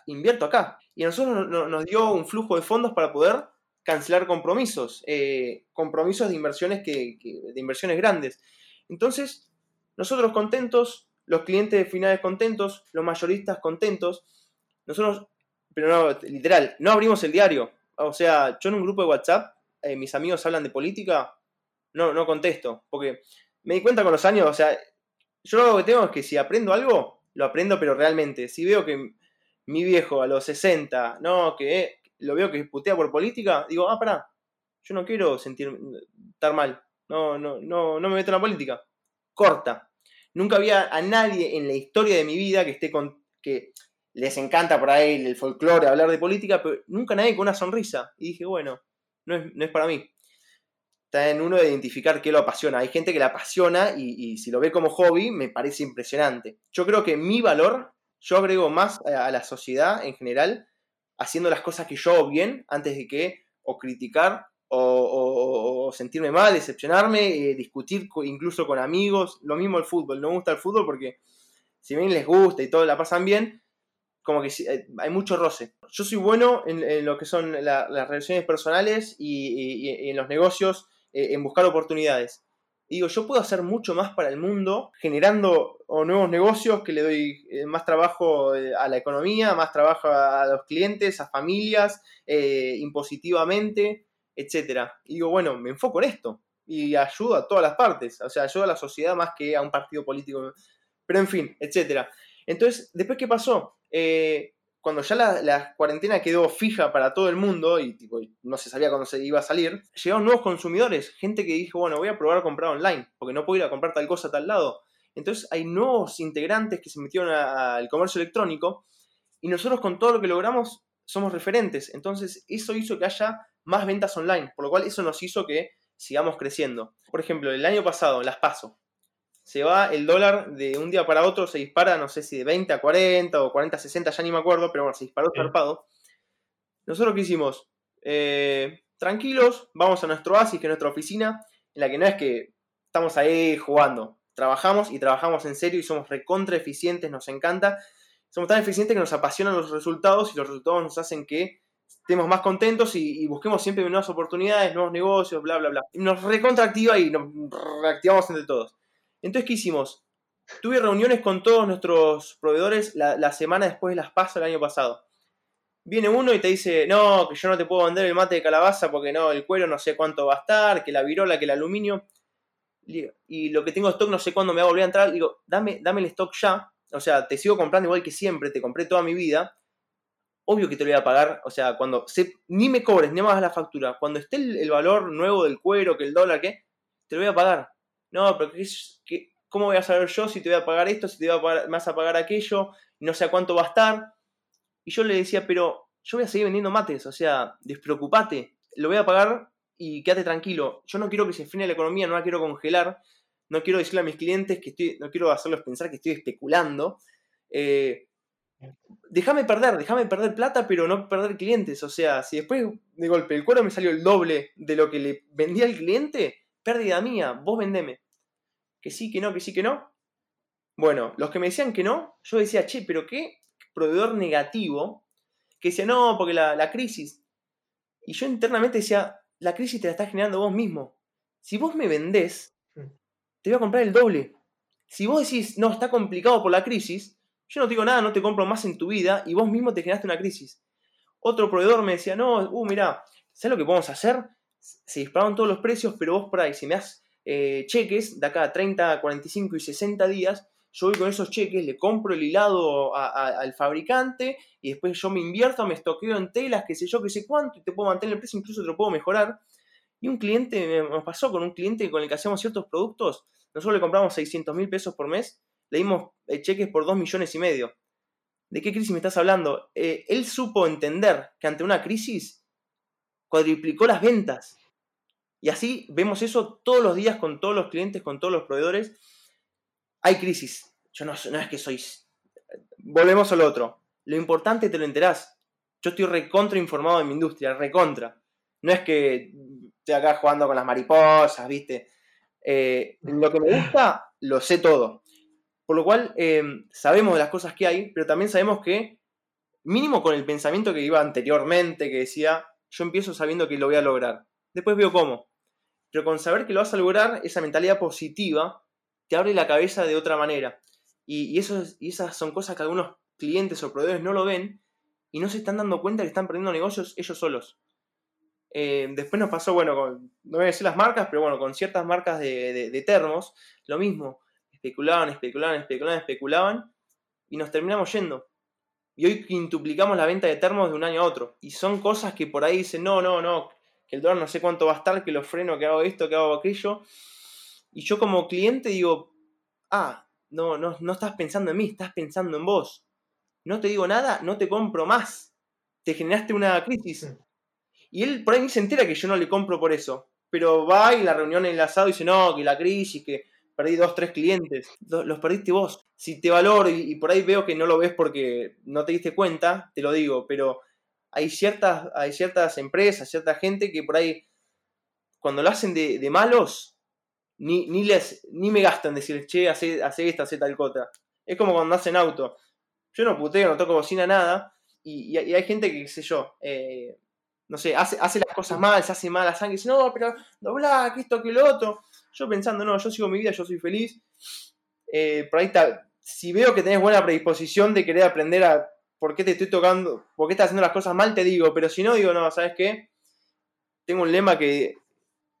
invierto acá. Y a nosotros no- no- nos dio un flujo de fondos para poder cancelar compromisos, eh, compromisos de inversiones, que, que- de inversiones grandes. Entonces, nosotros contentos, los clientes finales contentos, los mayoristas contentos, nosotros, pero no, literal, no abrimos el diario. O sea, yo en un grupo de WhatsApp, eh, mis amigos hablan de política, no, no contesto, porque me di cuenta con los años, o sea, yo lo que tengo es que si aprendo algo, lo aprendo, pero realmente. Si veo que mi viejo a los 60, no, que eh, lo veo que putea por política, digo, ah, pará, yo no quiero sentir, estar mal, no, no, no, no me meto en la política. Corta. Nunca había a nadie en la historia de mi vida que esté con, que les encanta por ahí el folclore, hablar de política, pero nunca nadie con una sonrisa. Y dije, bueno, no es, no es para mí. Está en uno de identificar qué lo apasiona. Hay gente que la apasiona y, y si lo ve como hobby me parece impresionante. Yo creo que mi valor, yo agrego más a, la sociedad en general, haciendo las cosas que yo hago bien, antes de que o criticar o, sentirme mal, decepcionarme, eh, discutir incluso con amigos. Lo mismo el fútbol. No me gusta el fútbol porque si bien les gusta y todo la pasan bien, como que eh, hay mucho roce. Yo soy bueno en, en lo que son la- las relaciones personales y, en los negocios, eh, en buscar oportunidades. Digo, yo puedo hacer mucho más para el mundo generando nuevos negocios que le doy más trabajo a la economía, más trabajo a los clientes, a familias, impositivamente, etc. Y digo, bueno, me enfoco en esto y ayudo a todas las partes, o sea, ayudo a la sociedad más que a un partido político. Pero en fin, etc. Entonces, ¿después qué pasó? Eh, cuando ya la, cuarentena quedó fija para todo el mundo y tipo, no se sabía cuándo se iba a salir, llegaron nuevos consumidores, gente que dijo, bueno, voy a probar a comprar online, porque no puedo ir a comprar tal cosa a tal lado. Entonces hay nuevos integrantes que se metieron al comercio electrónico y nosotros con todo lo que logramos somos referentes. Entonces eso hizo que haya más ventas online, por lo cual eso nos hizo que sigamos creciendo. Por ejemplo, el año pasado, las paso, se va el dólar de un día para otro, se dispara, no sé si de 20 a 40 o 40 a 60, ya ni me acuerdo, pero bueno, se disparó Sí. zarpado. Nosotros qué hicimos? Eh, tranquilos, vamos a nuestro oasis, que es nuestra oficina, en la que no es que estamos ahí jugando, trabajamos y trabajamos en serio y somos recontra eficientes, nos encanta. Somos tan eficientes que nos apasionan los resultados y los resultados nos hacen que estemos más contentos y, busquemos siempre nuevas oportunidades, nuevos negocios, bla, bla, bla. Nos recontraactiva y nos reactivamos entre todos. Entonces, ¿qué hicimos? Tuve reuniones con todos nuestros proveedores la, la semana después de las PASO el año pasado. Viene uno y te dice, no, que yo no te puedo vender el mate de calabaza porque no, el cuero no sé cuánto va a estar, que la virola, que el aluminio. Y lo que tengo stock no sé cuándo me va a volver a entrar. Digo, dame, dame el stock ya. O sea, te sigo comprando igual que siempre, te compré toda mi vida. Obvio que te lo voy a pagar. O sea, cuando ni me cobres, ni me hagas la factura. Cuando esté el, valor nuevo del cuero, que el dólar, ¿qué? Te lo voy a pagar. No, pero ¿qué, es- qué- ¿cómo voy a saber yo si te voy a pagar esto, si te voy a pagar, me vas a pagar aquello? No sé a cuánto va a estar. Y yo le decía, pero yo voy a seguir vendiendo mates, o sea, despreocupate, lo voy a pagar y quédate tranquilo. Yo no quiero que se frene la economía, no la quiero congelar, no quiero decirle a mis clientes que estoy, no quiero hacerlos pensar que estoy especulando. Eh, déjame perder, déjame perder plata, pero no perder clientes. O sea, si después de golpe el cuero me salió el doble de lo que le vendía al cliente, pérdida mía, vos vendeme. Que sí, que no, que sí, que no. Bueno, los que me decían que no, yo decía, che, pero qué proveedor negativo que decía, no, porque la, la crisis. Y yo internamente decía, la crisis te la estás generando vos mismo. Si vos me vendés, te voy a comprar el doble. Si vos decís, no, está complicado por la crisis, yo no te digo nada, no te compro más en tu vida y vos mismo te generaste una crisis. Otro proveedor me decía, no, uh, mira, ¿sabes lo que podemos hacer? Se dispararon todos los precios, pero vos por ahí, si me das eh, cheques de acá a 30, 45 y 60 días, yo voy con esos cheques, le compro el hilado al fabricante y después yo me invierto, me estoqueo en telas, qué sé yo, qué sé cuánto, y te puedo mantener el precio, incluso te lo puedo mejorar. Y un cliente, me- nos pasó con un cliente con el que hacemos ciertos productos, nosotros le compramos 600 mil pesos por mes, le dimos eh, cheques por 2 millones y medio. ¿De qué crisis me estás hablando? Eh, él supo entender que ante una crisis cuadriplicó las ventas. Y así vemos eso todos los días con todos los clientes, con todos los proveedores. hay crisis. Yo no, es que soy... Volvemos al otro. Lo importante te lo enterás. Yo estoy recontra informado de mi industria, recontra. No es que estoy acá jugando con las mariposas, ¿viste? Eh, lo que me gusta, lo sé todo. Por lo cual, eh, sabemos de las cosas que hay, pero también sabemos que, mínimo con el pensamiento que iba anteriormente, que decía, yo empiezo sabiendo que lo voy a lograr. Después veo cómo. Pero con saber que lo vas a lograr, esa mentalidad positiva te abre la cabeza de otra manera. Y, eso, y esas son cosas que algunos clientes o proveedores no lo ven y no se están dando cuenta que están perdiendo negocios ellos solos. Eh, después nos pasó, bueno, con, no voy a decir las marcas, pero bueno, con ciertas marcas de, termos, lo mismo. Especulaban, especulaban, especulaban, especulaban y nos terminamos yendo. Y hoy quintuplicamos la venta de termos de un año a otro. Y son cosas que por ahí dicen, no, no, no, que el dólar no sé cuánto va a estar, que lo freno, que hago esto, que hago aquello. Y yo como cliente digo, ah, no, no, no estás pensando en mí, estás pensando en vos. No te digo nada, no te compro más. Te generaste una crisis. Y él por ahí se entera que yo no le compro por eso. Pero va y la reunión en el asado dice, no, que la crisis, que perdí dos, tres clientes. Los perdiste vos. Si te valoro y, por ahí veo que no lo ves porque no te diste cuenta, te lo digo. Pero hay ciertas, hay ciertas empresas, cierta gente que por ahí, cuando lo hacen de, malos, ni, ni, les, ni me gastan decir, che, hace, hace esta, hace tal cosa. Es como cuando hacen auto. Yo no puteo, no toco bocina, nada. Y, hay gente que, qué sé yo, eh, no sé, hace, hace las cosas mal, se hace mal la sangre, dice, no, pero dobla, que esto, que lo otro. Yo pensando, no, yo sigo mi vida, yo soy feliz. Eh, por ahí está, si veo que tenés buena predisposición de querer aprender a por qué te estoy tocando, por qué estás haciendo las cosas mal, te digo, pero si no, digo, no, ¿sabes qué? Tengo un lema que,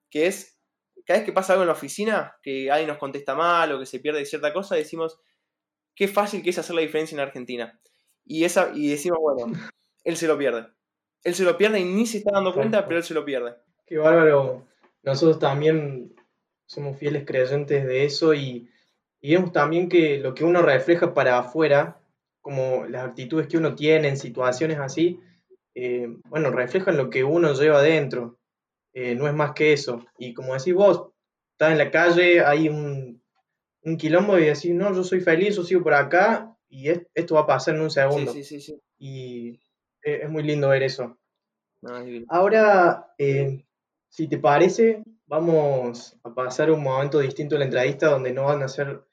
que es, cada vez que pasa algo en la oficina, que alguien nos contesta mal o que se pierde cierta cosa, decimos, qué fácil que es hacer la diferencia en Argentina. Y, esa, y decimos, bueno, él se lo pierde. Él se lo pierde y ni se está dando cuenta, pero él se lo pierde. Qué bárbaro. Nosotros también somos fieles creyentes de eso y, vemos también que lo que uno refleja para afuera, como las actitudes que uno tiene en situaciones así, eh, bueno, reflejan lo que uno lleva adentro. Eh, no es más que eso. Y como decís vos, estás en la calle, hay un, un quilombo y decís, no, yo soy feliz, yo sigo por acá y esto va a pasar en un segundo. Sí, sí, sí, Y eh, es muy lindo ver eso. Ahora, eh, si te parece, vamos a pasar un momento distinto en la entrevista donde no van a ser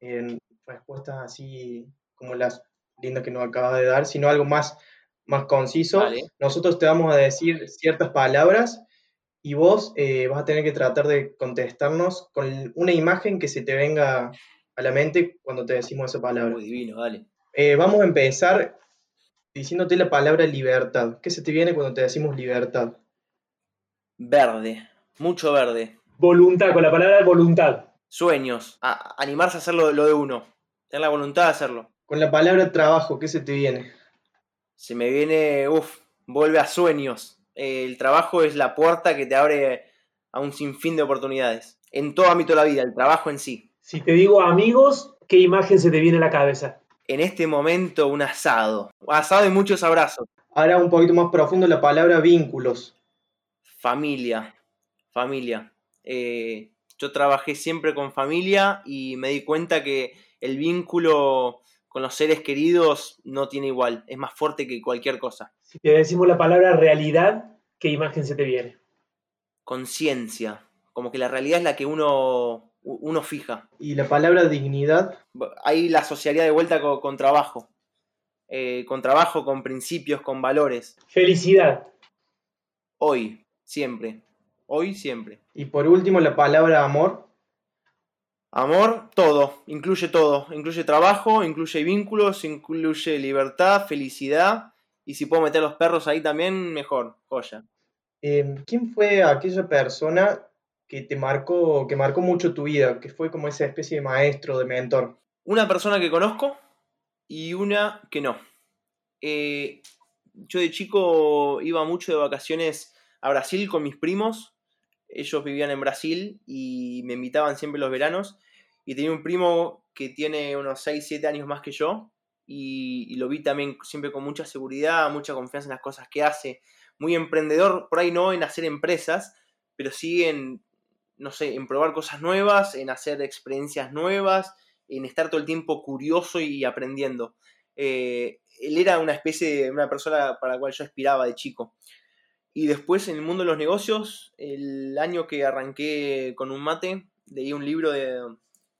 eh, respuestas así como las lindas que nos acabas de dar, sino algo más, más conciso. Nosotros te vamos a decir ciertas palabras y vos vas a tener que tratar de contestarnos con una imagen que se te venga a la mente cuando te decimos esa palabra. Muy divino, dale. vamos a empezar diciéndote la palabra libertad. ¿Qué se te viene cuando te decimos libertad? Verde, mucho verde. Voluntad, con la palabra voluntad. Sueños, animarse a hacer lo, de uno, tener la voluntad de hacerlo. Con la palabra trabajo, ¿qué se te viene? Se me viene, uff, vuelve a sueños. el trabajo es la puerta que te abre a un sinfín de oportunidades. En todo ámbito de la vida, el trabajo en sí. Si te digo amigos, ¿qué imagen se te viene a la cabeza? en este momento un asado. Asado y muchos abrazos. Ahora un poquito más profundo la palabra vínculos. Familia, familia. Eh, yo trabajé siempre con familia y me di cuenta que el vínculo con los seres queridos no tiene igual, es más fuerte que cualquier cosa. Si te decimos la palabra realidad, ¿qué imagen se te viene? Conciencia, como que la realidad es la que uno uno fija. ¿Y la palabra dignidad? Ahí la asociaría de vuelta con, trabajo. Eh, con trabajo, con principios, con valores. Felicidad. Hoy, siempre. Hoy, siempre. Y por último, la palabra amor. Amor, todo, incluye todo. Incluye trabajo, incluye vínculos, incluye libertad, felicidad. Y si puedo meter los perros ahí también, mejor, joya. Eh, ¿Quién fue aquella persona que te marcó, que marcó mucho tu vida, que fue como esa especie de maestro, de mentor? Una persona que conozco y una que no. Eh, yo de chico iba mucho de vacaciones a Brasil con mis primos. Ellos vivían en Brasil y me invitaban siempre los veranos. Y tenía un primo que tiene unos 6, 7 años más que yo. Y, lo vi también siempre con mucha seguridad, mucha confianza en las cosas que hace. Muy emprendedor, por ahí no en hacer empresas, pero sí en no sé, probar cosas nuevas, en hacer experiencias nuevas, en estar todo el tiempo curioso y aprendiendo. Eh, él era una especie de una persona para la cual yo aspiraba de chico. Y después en el mundo de los negocios, el año que arranqué con un mate, leí un libro de,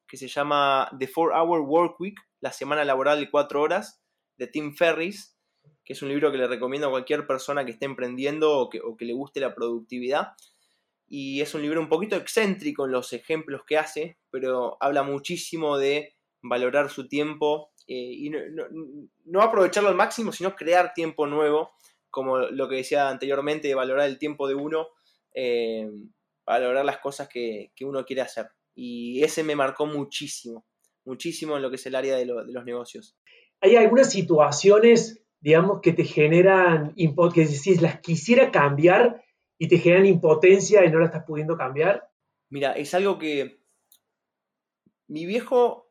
que se llama The Four Hour Work Week, la semana laboral de cuatro horas, de Tim Ferris, que es un libro que le recomiendo a cualquier persona que esté emprendiendo o que, le guste la productividad. Y es un libro un poquito excéntrico en los ejemplos que hace, pero habla muchísimo de valorar su tiempo eh, y no, aprovecharlo al máximo, sino crear tiempo nuevo, como lo que decía anteriormente, de valorar el tiempo de uno, eh, valorar las cosas que, uno quiere hacer. Y ese me marcó muchísimo, muchísimo en lo que es el área de, de los negocios. ¿Hay algunas situaciones digamos, que te generan, que decís, las quisiera cambiar y te generan impotencia y no la estás pudiendo cambiar? Mira, es algo que mi viejo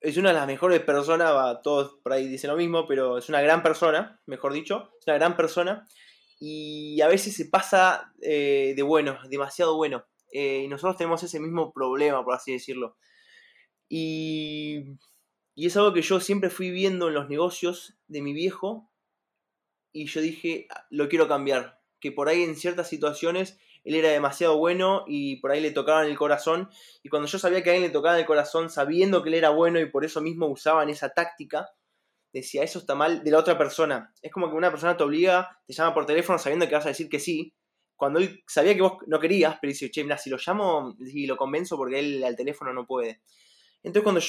es una de las mejores personas, todos por ahí dicen lo mismo, pero es una gran persona, mejor dicho, es una gran persona y a veces se pasa eh, de bueno, demasiado bueno. Eh, y nosotros tenemos ese mismo problema, por así decirlo. Y, y es algo que yo siempre fui viendo en los negocios de mi viejo y yo dije, ah, lo quiero cambiar. Que por ahí en ciertas situaciones él era demasiado bueno y por ahí le tocaban el corazón. Y cuando yo sabía que a él le tocaban el corazón, sabiendo que él era bueno y por eso mismo usaban esa táctica, decía, eso está mal de la otra persona. Es como que una persona te obliga, te llama por teléfono sabiendo que vas a decir que sí. Cuando él sabía que vos no querías, pero dice, che, mira, si lo llamo y lo convenzo porque él al teléfono no puede. Entonces cuando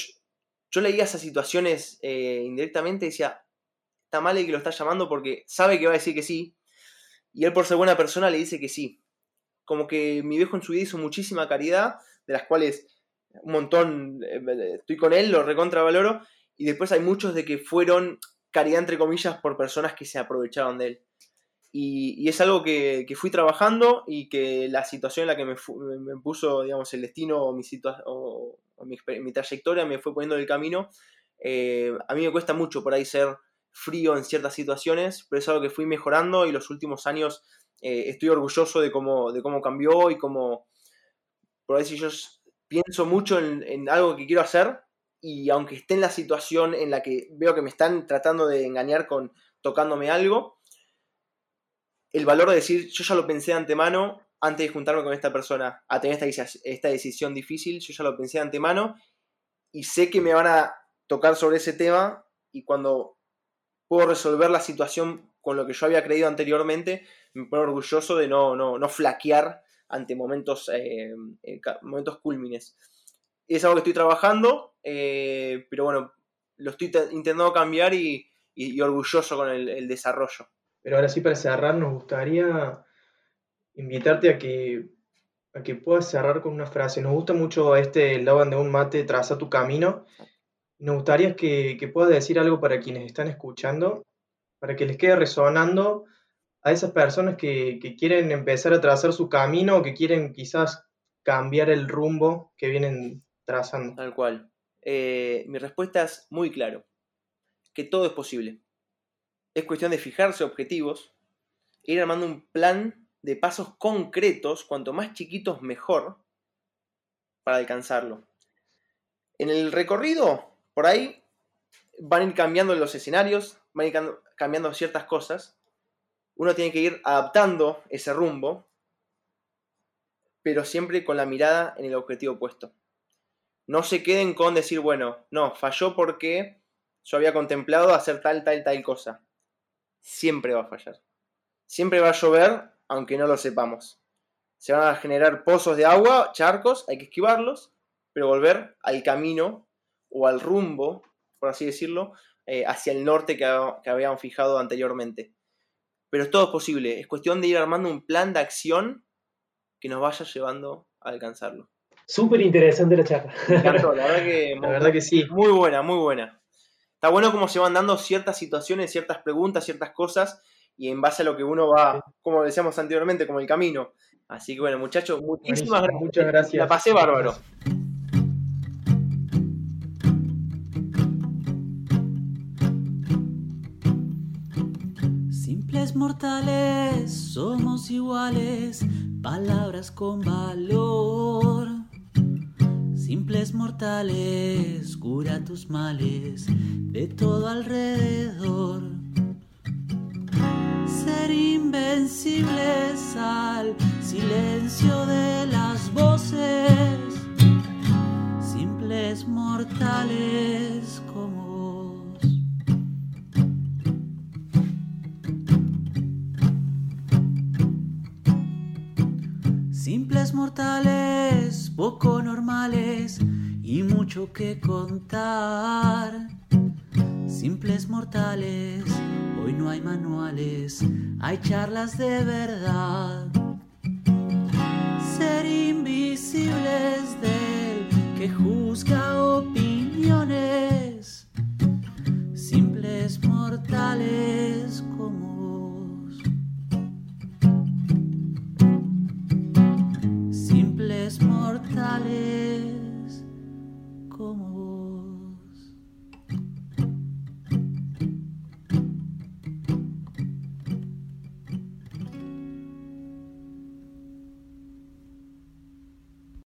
yo, leía esas situaciones eh, indirectamente, decía, está mal el que lo está llamando porque sabe que va a decir que sí. Y él por ser buena persona le dice que sí. Como que mi viejo en su vida hizo muchísima caridad, de las cuales un montón eh, estoy con él, lo recontravaloro. Y después hay muchos de que fueron caridad entre comillas por personas que se aprovecharon de él. Y, es algo que, fui trabajando y que la situación en la que me, puso, digamos, el destino o mi, o, mi, trayectoria me fue poniendo en el camino, eh, a mí me cuesta mucho por ahí ser frío en ciertas situaciones, pero es algo que fui mejorando y los últimos años eh, estoy orgulloso de cómo, de cómo cambió y cómo, por decir, yo pienso mucho en, algo que quiero hacer y aunque esté en la situación en la que veo que me están tratando de engañar con tocándome algo, el valor de decir, yo ya lo pensé de antemano antes de juntarme con esta persona a tener esta, esta decisión difícil, yo ya lo pensé de antemano y sé que me van a tocar sobre ese tema y cuando puedo resolver la situación con lo que yo había creído anteriormente, me pongo orgulloso de no, no, no flaquear ante momentos, eh, eh, momentos cúlmines. Es algo que estoy trabajando, eh, pero bueno, lo estoy intentando cambiar y, orgulloso con el, desarrollo. Pero ahora sí, para cerrar, nos gustaría invitarte a que, a que puedas cerrar con una frase. Nos gusta mucho este Laban de un mate, traza tu camino. Nos gustaría que, que puedas decir algo para quienes están escuchando, para que les quede resonando a esas personas que, quieren empezar a trazar su camino o que quieren quizás cambiar el rumbo que vienen trazando. Tal cual. Eh, mi respuesta es muy claro, que todo es posible. Es cuestión de fijarse objetivos, ir armando un plan de pasos concretos, cuanto más chiquitos mejor, para alcanzarlo. En el recorrido por ahí van a ir cambiando los escenarios, van cambiando ciertas cosas. Uno tiene que ir adaptando ese rumbo, pero siempre con la mirada en el objetivo puesto. No se queden con decir, bueno, no, falló porque yo había contemplado hacer tal, tal, tal cosa. Siempre va a fallar. Siempre va a llover, aunque no lo sepamos. Se van a generar pozos de agua, charcos, hay que esquivarlos, pero volver al camino o al rumbo, por así decirlo, eh, hacia el norte que, que habíamos fijado anteriormente. Pero todo es posible, es cuestión de ir armando un plan de acción que nos vaya llevando a alcanzarlo. Súper interesante la charla. la verdad que, la verdad que sí. Muy buena, muy buena. Está bueno cómo se van dando ciertas situaciones, ciertas preguntas, ciertas cosas, y en base a lo que uno va, como decíamos anteriormente, como el camino. Así que bueno, muchachos, muchísimas gracias. Muchas gracias. La pasé bárbaro. Mortales somos iguales, palabras con valor. Simples mortales, cura tus males de todo alrededor. Ser invencibles al silencio de las voces. Simples mortales poco normales y mucho que contar. Simples mortales, hoy no hay manuales, hay charlas de verdad. Ser invisibles del que juzga opiniones. Simples mortales como. vale.